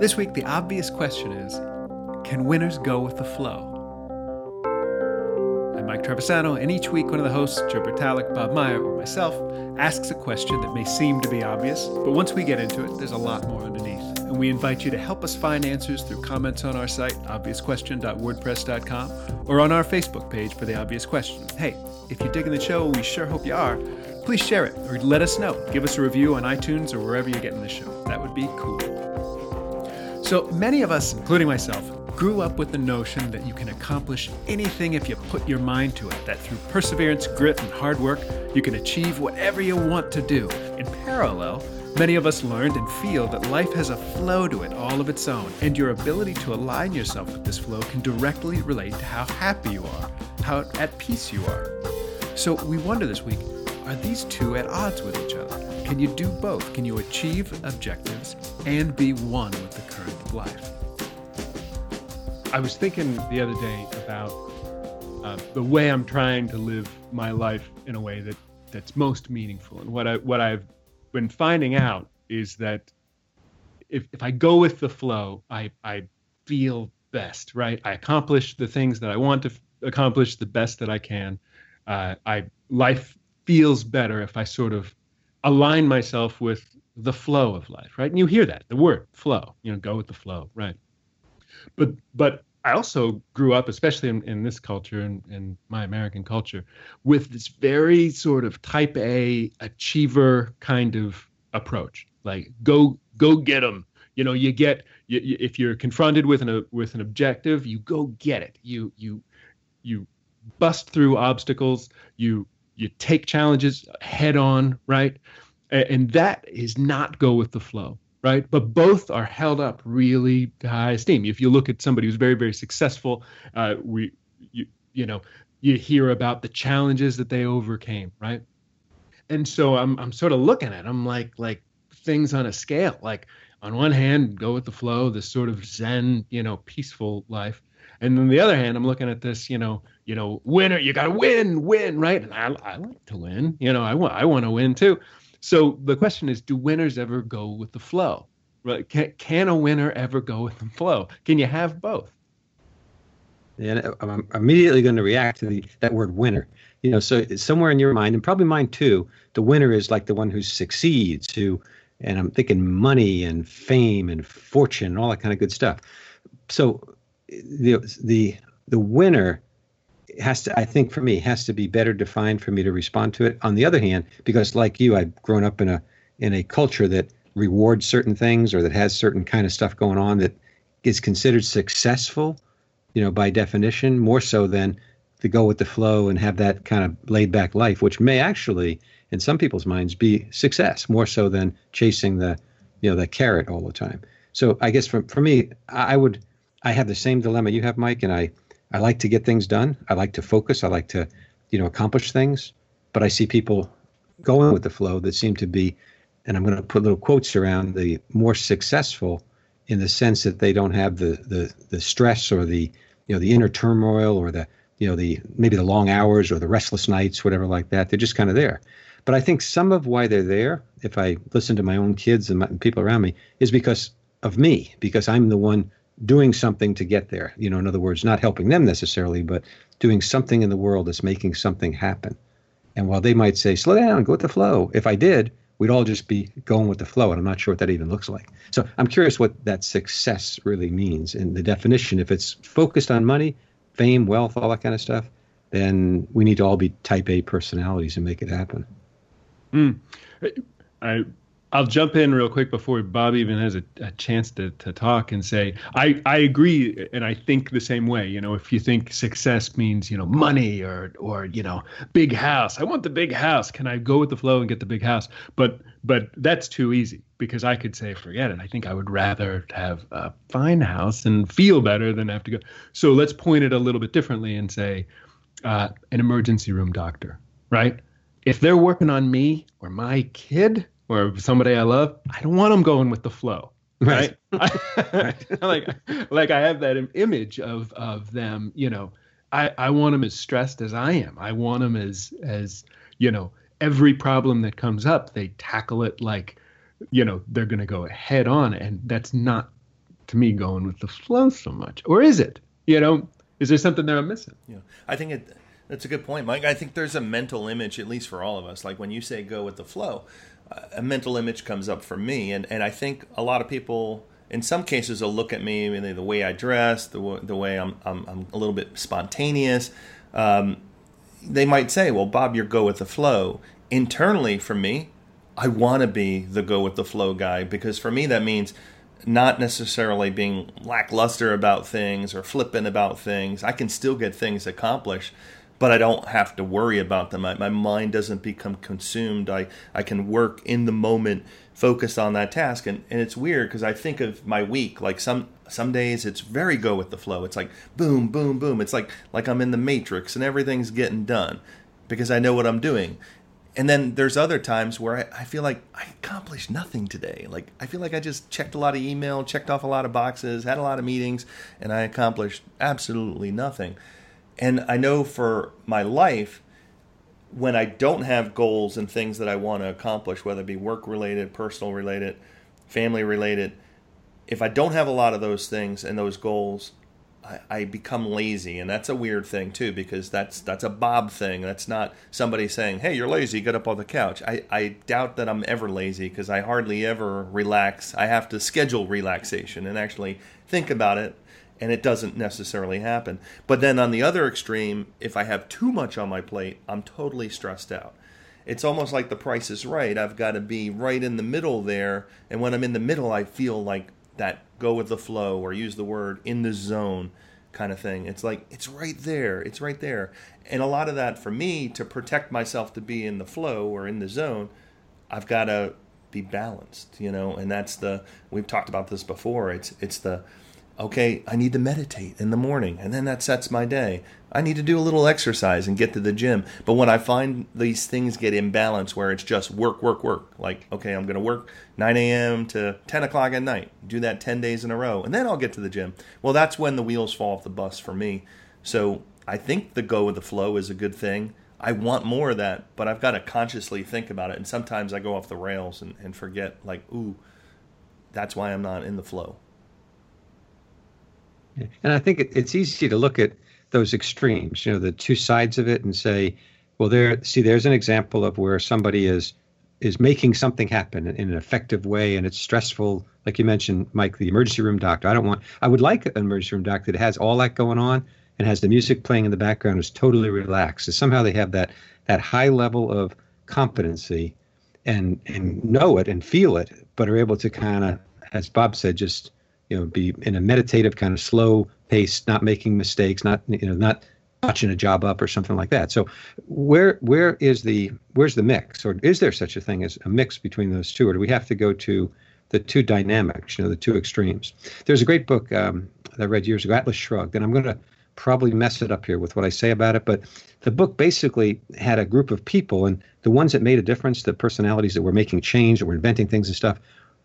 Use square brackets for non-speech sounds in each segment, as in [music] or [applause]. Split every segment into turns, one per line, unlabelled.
This week, the obvious question is can winners go with the flow? I'm Mike Travisano, and each week one of the hosts, Joe Bertalik, Bob Meyer, or myself, asks a question that may seem to be obvious, but once we get into it, there's a lot more underneath. And we invite you to help us find answers through comments on our site, obviousquestion.wordpress.com, or on our Facebook page for The Obvious Question. Hey, if you're digging the show, we sure hope you are, please share it or let us know. Give us a review on iTunes or wherever you're getting the show. That would be cool. So many of us, including myself, grew up with the notion that you can accomplish anything if you put your mind to it, that through perseverance, grit, and hard work, you can achieve whatever you want to do. In parallel, many of us learned and feel that life has a flow to it all of its own, and your ability to align yourself with this flow can directly relate to how happy you are, how at peace you are. So we wonder this week are these two at odds with each other? Can you do both? Can you achieve objectives and be one with the current life?
I was thinking the other day about uh, the way I'm trying to live my life in a way that that's most meaningful. And what I what I've been finding out is that if if I go with the flow, I I feel best, right? I accomplish the things that I want to f- accomplish the best that I can. Uh, I life feels better if I sort of align myself with the flow of life, right? And you hear that, the word flow, you know, go with the flow, right? But but I also grew up, especially in, in this culture and in, in my American culture, with this very sort of type A achiever kind of approach. Like go go get them. You know, you get you, you, if you're confronted with an with an objective, you go get it. You you you bust through obstacles. You you take challenges head on, right? And that is not go with the flow, right? But both are held up really high esteem. If you look at somebody who's very, very successful, uh, we, you, you know, you hear about the challenges that they overcame, right? And so I'm, I'm sort of looking at them like, like things on a scale. Like on one hand, go with the flow, this sort of Zen, you know, peaceful life, and on the other hand, I'm looking at this, you know, you know, winner, you got to win, win, right? And I, I like to win, you know, I want, I want to win too. So the question is, do winners ever go with the flow? Right? Can, can a winner ever go with the flow? Can you have both?
And I'm immediately going to react to the that word winner. You know, so somewhere in your mind, and probably mine too, the winner is like the one who succeeds, who, and I'm thinking money and fame and fortune and all that kind of good stuff. So the the the winner has to i think for me has to be better defined for me to respond to it. On the other hand because like you i've grown up in a in a culture that rewards certain things or that has certain kind of stuff going on that is considered successful you know by definition more so than to go with the flow and have that kind of laid back life which may actually in some people's minds be success more so than chasing the you know the carrot all the time. So i guess for, for me i would I have the same dilemma you have, Mike, and I I like to get things done. I like to focus. I like to, you know, accomplish things. But I see people going with the flow that seem to be, and I'm going to put little quotes around the more successful in the sense that they don't have the the the stress or the you know the inner turmoil or the you know the maybe the long hours or the restless nights, whatever like that. They're just kind of there. But I think some of why they're there, if I listen to my own kids and, my, and people around me, is because of me, because I'm the one doing something to get there. You know, in other words, not helping them necessarily, but doing something in the world that's making something happen. And while they might say, slow down, go with the flow, if I did, we'd all just be going with the flow. And I'm not sure what that even looks like. So I'm curious what that success really means in the definition. If it's focused on money, fame, wealth, all that kind of stuff, then we need to all be type A personalities and make it happen.
Mm. I I'll jump in real quick before Bob even has a, a, chance to, to talk and say I, I agree and I think the same way. You know, if you think success means you know money or or you know big house, I want the big house. Can I go with the flow and get the big house? But but that's too easy because I could say forget it. I think I would rather have a fine house and feel better than have to go. So let's point it a little bit differently and say uh, an emergency room doctor, right? If they're working on me or my kid or somebody I love, I don't want them going with the flow. Right. right. [laughs] [laughs] like, like I have that image of, of them, you know, I, I want them as stressed as I am. I want them as, as, you know, every problem that comes up, they tackle it like, you know, they're going to go head on. And that's not to me going with the flow so much, or is it? You know, is there something that I'm missing?
Yeah, I think it. That's a good point, Mike. I think there's a mental image, at least for all of us. Like when you say "go with the flow," a mental image comes up for me, and and I think a lot of people, in some cases, will look at me, I the way I dress, the the way I'm I'm, I'm a little bit spontaneous. Um, they might say, "Well, Bob, you're go with the flow." Internally, for me, I want to be the go with the flow guy because for me that means not necessarily being lackluster about things or flippant about things. I can still get things accomplished, but I don't have to worry about them. I, my mind doesn't become consumed. I, I can work in the moment, focus on that task. And, and it's weird because I think of my week like some some days it's very go with the flow. It's like boom, boom, boom. It's like like I'm in the matrix and everything's getting done because I know what I'm doing and then there's other times where I, I, feel like I accomplished nothing today. Like I feel like I just checked a lot of email, checked off a lot of boxes, had a lot of meetings, and I accomplished absolutely nothing. And I know for my life, when I don't have goals and things that I want to accomplish, whether it be work related, personal related, family related, if I don't have a lot of those things and those goals, I, become lazy, and that's a weird thing too because that's that's a Bob thing. That's not somebody saying, "Hey, you're lazy. Get up on the couch." I, I doubt that I'm ever lazy because I hardly ever relax. I have to schedule relaxation and actually think about it, and it doesn't necessarily happen. But then on the other extreme, if I have too much on my plate, I'm totally stressed out it's almost like the price is right. I've got to be right in the middle there. And when I'm in the middle, I feel like that go with the flow or use the word in the zone kind of thing. It's like it's right there. It's right there. And a lot of that for me to protect myself to be in the flow or in the zone, I've got to be balanced, you know, and that's the we've talked about this before. It's it's the okay, I need to meditate in the morning, and then that sets my day. I need to do a little exercise and get to the gym. But when I find these things get imbalanced where it's just work, work, work, like, okay, I'm going to work 9 a.m. to 10 o'clock at night, do that 10 days in a row, and then I'll get to the gym. Well, that's when the wheels fall off the bus for me. So I think the go with the flow is a good thing. I want more of that, but I've got to consciously think about it. And sometimes I go off the rails and, and forget, like, ooh, that's why I'm not in the flow.
And I think it, it's easy to look at those extremes, you know, the two sides of it, and say, well, there, see, there's an example of where somebody is is making something happen in an effective way, and it's stressful. Like you mentioned, Mike, the emergency room doctor. I don't want. I would like an emergency room doctor that has all that going on and has the music playing in the background, is totally relaxed. So somehow they have that that high level of competency and and know it and feel it, but are able to kind of, as Bob said, just you know be in a meditative kind of slow pace not making mistakes not you know not botching a job up or something like that. So where where is the where's the mix? Or is there such a thing as a mix between those two or do we have to go to the two dynamics you know the two extremes? There's a great book um, that i read years ago atlas shrugged and i'm going to probably mess it up here with what i say about it but the book basically had a group of people and the ones that made a difference the personalities that were making change that were inventing things and stuff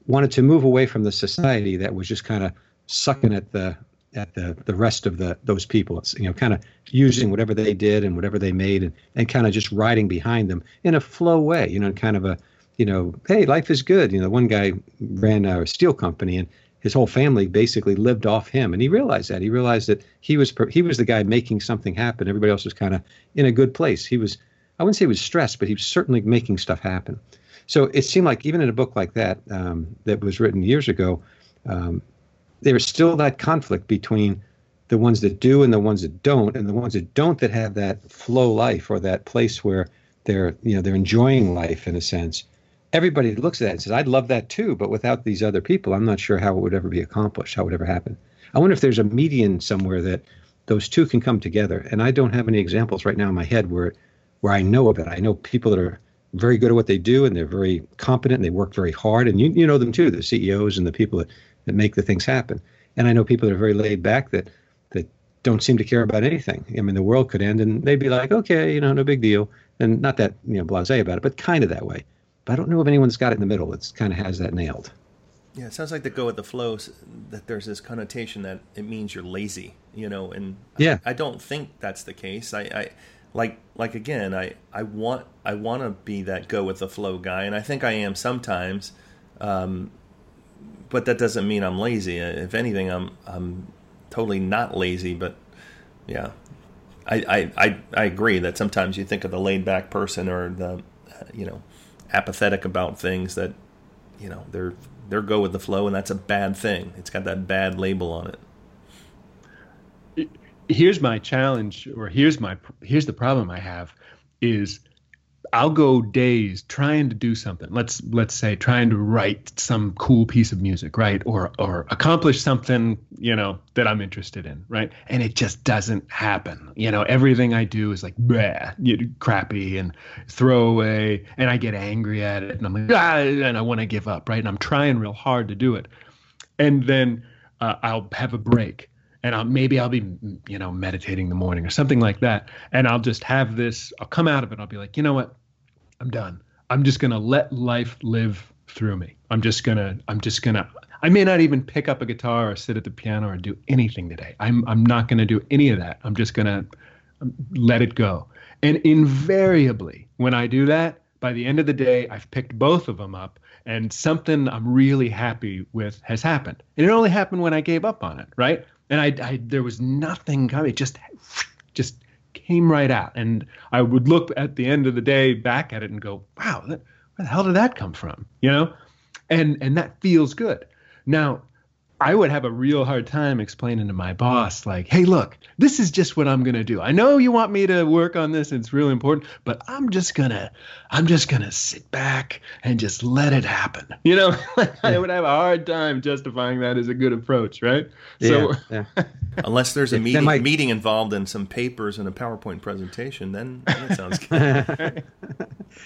wanted to move away from the society that was just kind of sucking at the at the the rest of the those people. It's you know kind of using whatever they did and whatever they made and and kind of just riding behind them in a flow way. You know, kind of a you know, hey, life is good. You know, one guy ran a steel company and his whole family basically lived off him, and he realized that. He realized that he was he was the guy making something happen. Everybody else was kind of in a good place. He was I wouldn't say he was stressed, but he was certainly making stuff happen. So it seemed like even in a book like that, um, that was written years ago, um, there's still that conflict between the ones that do and the ones that don't, and the ones that don't that have that flow life or that place where they're you know they're enjoying life in a sense. Everybody looks at that and says, "I'd love that too," but without these other people, I'm not sure how it would ever be accomplished, how it would ever happen. I wonder if there's a median somewhere that those two can come together. And I don't have any examples right now in my head where where I know of it. I know people that are very good at what they do and they're very competent and they work very hard. And you, you know them too, the CEOs and the people that, that make the things happen. And I know people that are very laid back that that don't seem to care about anything. I mean, the world could end and they'd be like, okay, you know, no big deal. And not that, you know, blasé about it, but kind of that way. But I don't know if anyone's got it in the middle that's kind of has that nailed.
Yeah, it sounds like the go with the flow that there's this connotation that it means you're lazy, you know, and
yeah.
I, I don't think that's the case. I, I like like again i i want i want to be that go with the flow guy and i think i am sometimes um, but that doesn't mean I'm lazy. If anything, I'm I'm totally not lazy. But yeah, I I I, I agree that sometimes you think of the laid back person or the you know apathetic about things that you know they're they're go with the flow, and that's a bad thing. It's got that bad label on it.
Here's my challenge or here's my here's the problem i have is i'll go days trying to do something. Let's let's say trying to write some cool piece of music right? Or or accomplish something you know that i'm interested in right? And it just doesn't happen. You know everything i do is like bleh, you crappy and throw away and i get angry at it and i'm like ah, and i want to give up right? And i'm trying real hard to do it. And then uh, i'll have a break and I'll, maybe I'll be, you know, meditating in the morning or something like that. And I'll just have this, I'll come out of it. I'll be like, you know what? I'm done. I'm just going to let life live through me. I'm just going to, I'm just going to, I may not even pick up a guitar or sit at the piano or do anything today. I'm, I'm not going to do any of that. I'm just going to um, let it go. And invariably, when I do that, by the end of the day, I've picked both of them up and something I'm really happy with has happened. And it only happened when I gave up on it, right? And I, I there was nothing coming. It just just came right out, and I would look at the end of the day back at it and go, "Wow, that, where the hell did that come from?" You know, and and that feels good. Now, I would have a real hard time explaining to my boss, like, hey, look, this is just what I'm gonna do. I know you want me to work on this, it's really important, but I'm just gonna I'm just gonna sit back and just let it happen. You know, [laughs] I would have a hard time justifying that as a good approach, right?
Yeah, [laughs] yeah.
Unless there's a meeting
might-
meeting involved in some papers and a PowerPoint presentation, then that sounds [laughs] good.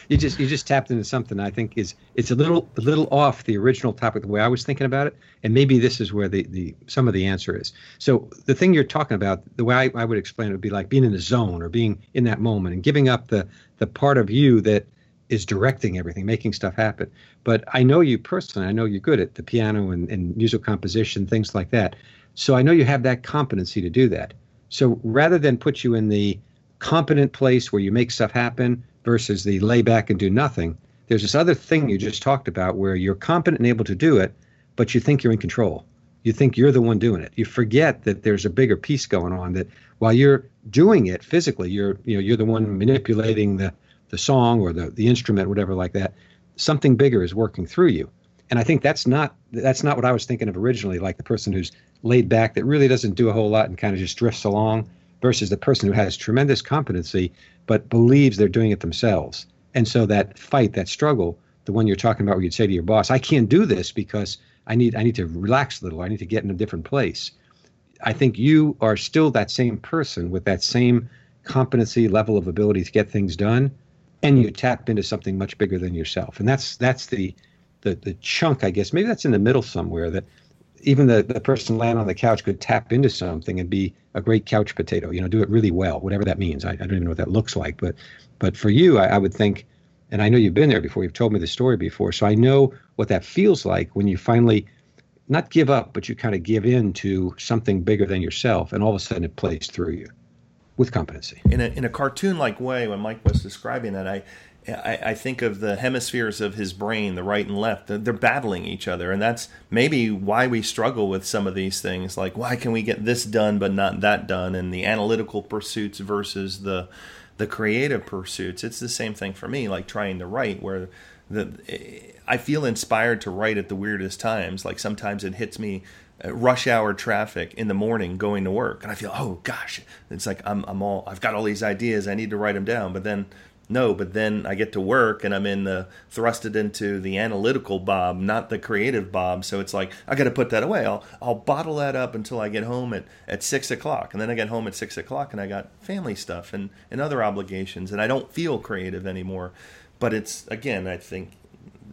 you just you just tapped into something I think is it's a little a little off the original topic the way I was thinking about it, and maybe this is where the the some of the answer is. So the thing you're talking about, the way I, I would explain it would be like being in the zone or being in that moment and giving up the the part of you that is directing everything, making stuff happen. But I know you personally. I know you're good at the piano and, and musical composition, things like that. So I know you have that competency to do that. So rather than put you in the competent place where you make stuff happen versus the lay back and do nothing, there's this other thing you just talked about where you're competent and able to do it, but you think you're in control. You think you're the one doing it. You forget that there's a bigger piece going on that while you're doing it physically, you're you know you're the one manipulating the the song or the the instrument, whatever like that. Something bigger is working through you. And I think that's not that's not what I was thinking of originally, like the person who's laid back that really doesn't do a whole lot and kind of just drifts along versus the person who has tremendous competency but believes they're doing it themselves. And so that fight, that struggle, the one you're talking about where you'd say to your boss, I can't do this because I need I need to relax a little, I need to get in a different place. I think you are still that same person with that same competency level of ability to get things done and you tap into something much bigger than yourself. And that's that's the the the chunk, I guess. Maybe that's in the middle somewhere that even the, the person laying on the couch could tap into something and be a great couch potato, you know, do it really well, whatever that means. I, I don't even know what that looks like. But but for you, I, I would think, and I know you've been there before, you've told me the story before, so I know what that feels like when you finally not give up, but you kind of give in to something bigger than yourself, and all of a sudden it plays through you with competency.
in a in a cartoon like way when Mike was describing that I, I I think of the hemispheres of his brain the right and left. They're, they're battling each other and that's maybe why we struggle with some of these things like why can we get this done but not that done? And the analytical pursuits versus the the creative pursuits it's the same thing for me like trying to write where the I feel inspired to write at the weirdest times. Like sometimes it hits me uh, rush hour traffic in the morning going to work and i feel oh gosh. It's like i'm i'm all i've got all these ideas i need to write them down. But then no but then i get to work and i'm in the thrusted into the analytical bob not the creative bob. So it's like i got to put that away. I'll i'll bottle that up until i get home at at six o'clock. And then i get home at six o'clock and i got family stuff and and other obligations and i don't feel creative anymore. But it's again i think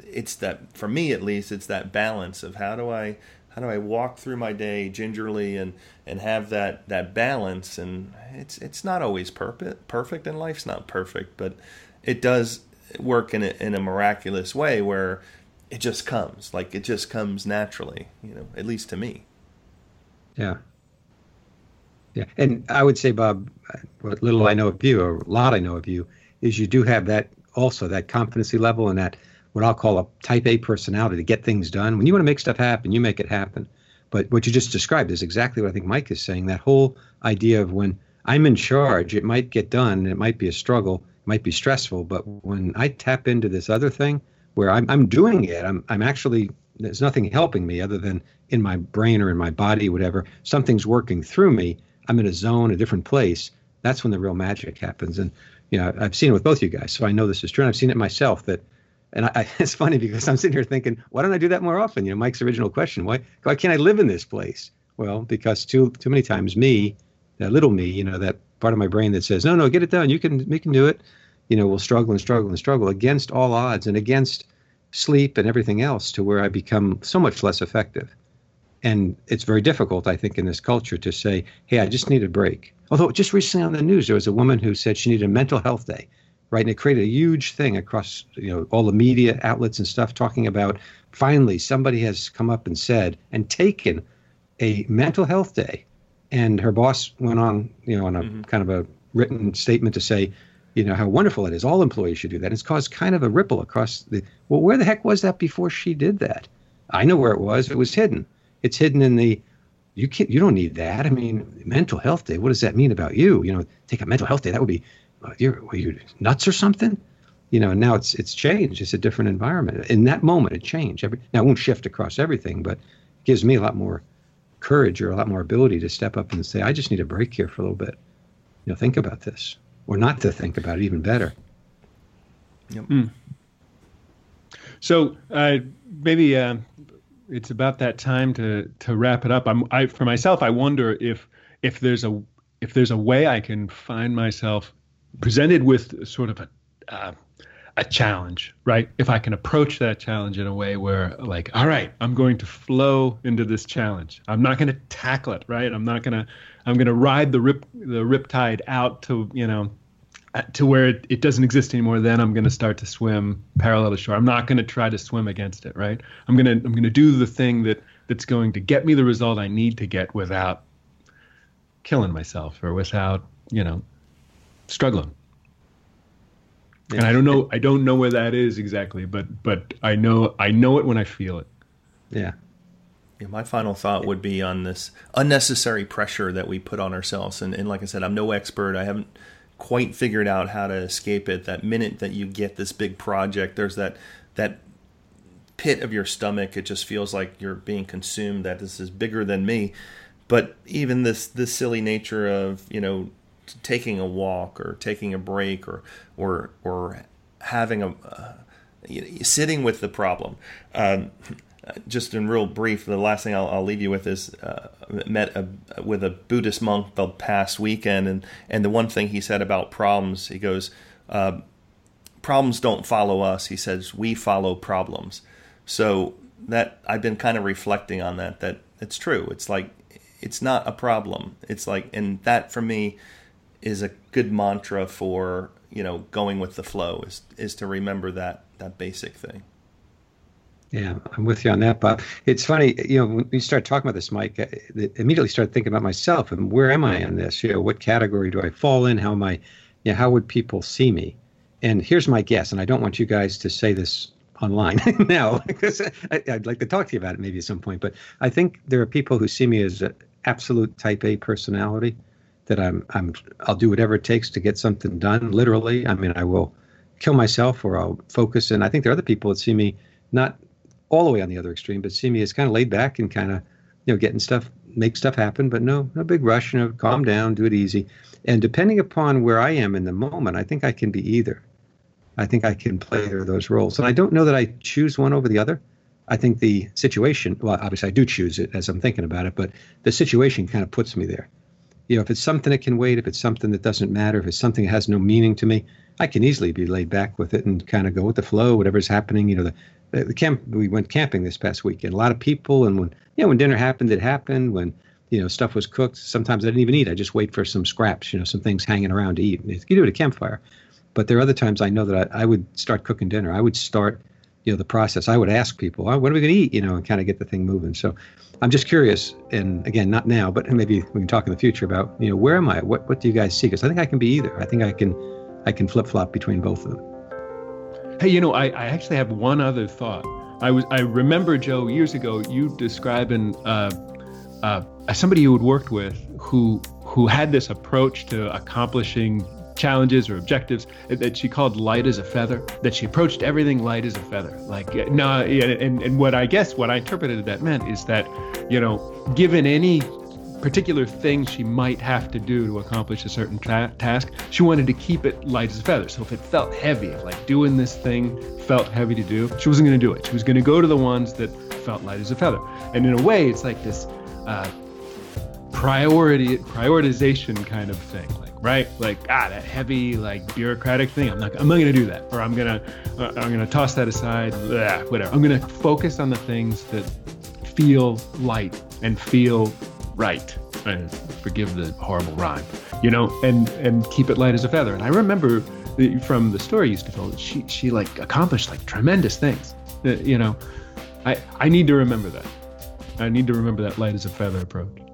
it's that for me at least it's that balance of how do i how do I walk through my day gingerly and and have that that balance and it's it's not always perfect perfect and life's not perfect but it does work in a, in a miraculous way where it just comes like it just comes naturally you know at least to me
Yeah. Yeah. And I would say, Bob, what little I know of you, or a lot I know of you, is you do have that also, that competency level and that what I'll call a type A personality to get things done. When you want to make stuff happen, you make it happen. But what you just described is exactly what I think Mike is saying. That whole idea of when I'm in charge, it might get done, it might be a struggle, it might be stressful, but when I tap into this other thing where I'm, I'm doing it, I'm, I'm actually, there's nothing helping me other than in my brain or in my body, whatever, something's working through me. I'm in a zone, a different place. That's when the real magic happens. And, you know, I've seen it with both you guys, so I know this is true. And I've seen it myself that and I, [laughs] it's funny because I'm sitting here thinking, why don't I do that more often? You know, Mike's original question, why why can't I live in this place? Well, because too too many times me, that little me, you know, that part of my brain that says, no, no, get it done, you can we can do it, you know, will struggle and struggle and struggle against all odds and against sleep and everything else to where I become so much less effective. And it's very difficult, I think, in this culture to say, hey, I just need a break. Although just recently on the news, there was a woman who said she needed a mental health day right? And it created a huge thing across you know all the media outlets and stuff talking about finally somebody has come up and said and taken a mental health day, and her boss went on you know on a mm-hmm. kind of a written statement to say. You know how wonderful it is. All employees should do that. It's caused kind of a ripple across the. Well, where the heck was that before she did that? I know where it was. It was hidden. It's hidden in the you can't you don't need that i mean mental health day what does that mean about you you know take a mental health day that would be you're were you nuts or something? You know, now it's it's changed. It's a different environment. In that moment, it changed. Every, now it won't shift across everything, but it gives me a lot more courage or a lot more ability to step up and say, I just need a break here for a little bit. You know, think about this, or not to think about it, even better.
Yep. Mm. So uh, maybe uh, it's about that time to to wrap it up. I'm I for myself. I wonder if if there's a if there's a way I can find myself presented with sort of a uh, a challenge, right? If I can approach that challenge in a way where, like, all right, I'm going to flow into this challenge. I'm not going to tackle it, right? I'm not going to, I'm going to ride the rip, the riptide out to, you know, uh, to where it, it doesn't exist anymore. Then I'm going to start to swim parallel to shore. I'm not going to try to swim against it, right? I'm going to, I'm going to do the thing that that's going to get me the result I need to get without killing myself or without, you know, struggling. Yeah. And I don't know I don't know where that is exactly, but but I know I know it when I feel it.
Yeah.
Yeah, my final thought would be on this unnecessary pressure that we put on ourselves. And, and like I said, I'm no expert. I haven't quite figured out how to escape it. That minute that you get this big project, there's that that pit of your stomach. It just feels like you're being consumed. That this is bigger than me. But even this this silly nature of you know taking a walk or taking a break or or or having a uh, sitting with the problem. Um, just in real brief, the last thing I'll, I'll leave you with is uh, met a, with a Buddhist monk the past weekend, and and the one thing he said about problems, he goes, uh, problems don't follow us. He says we follow problems. So that I've been kind of reflecting on that. That it's true. It's like it's not a problem. It's like, and that for me is a good mantra for you know going with the flow is is to remember that that basic thing.
Yeah i'm with you on that bob. It's funny you know when you start talking about this mike I immediately start thinking about myself and where am i in this? You know what category do i fall in? How am i you know, how would people see me? And here's my guess and i don't want you guys to say this online [laughs] now because I, would like to talk to you about it maybe at some point but i think there are people who see me as an absolute type a personality that I'm I'm I'll do whatever it takes to get something done. Literally, I mean, I will kill myself or I'll focus. And I think there are other people that see me not all the way on the other extreme, but see me as kind of laid back and kind of you know getting stuff, make stuff happen, but no no big rush. You know, calm down, do it easy. And depending upon where I am in the moment, I think I can be either. I think I can play those roles. And I don't know that I choose one over the other. I think the situation, well, obviously I do choose it as I'm thinking about it, but the situation kind of puts me there you know, if it's something that can wait, if it's something that doesn't matter, if it's something that has no meaning to me, I can easily be laid back with it and kind of go with the flow, whatever's happening. You know, the, the camp we went camping this past weekend. A lot of people, and when you know when dinner happened, it happened. When you know stuff was cooked, sometimes I didn't even eat. I just wait for some scraps, you know, some things hanging around to eat. You do it at a campfire, but there are other times I know that I, I would start cooking dinner. I would start, you know, the process. I would ask people, oh, "What are we going to eat?" You know, and kind of get the thing moving. So I'm just curious, and again, not now, but maybe we can talk in the future about you know where am I? What what do you guys see? Because I think I can be either. I think I can I can flip flop between both of them.
Hey, you know, I, I actually have one other thought. I was I remember Joe years ago you describing uh, uh, somebody you had worked with who who had this approach to accomplishing challenges or objectives that she called light as a feather that she approached everything light as a feather. Like no and, and what i guess what i interpreted that meant is that you know given any particular thing she might have to do to accomplish a certain task she wanted to keep it light as a feather. So if it felt heavy if like doing this thing felt heavy to do she wasn't going to do it. She was going to go to the ones that felt light as a feather. And in a way it's like this uh, priority prioritization kind of thing right? Like ah that heavy like bureaucratic thing. I'm not i'm not to do that. Or i'm to uh, i'm to toss that aside. Blah, whatever. I'm to focus on the things that feel light and feel right and forgive the horrible rhyme you know and and keep it light as a feather. And i remember from the story you used to tell she she like accomplished like tremendous things uh, you know. I i need to remember that. I need to remember that light as a feather approach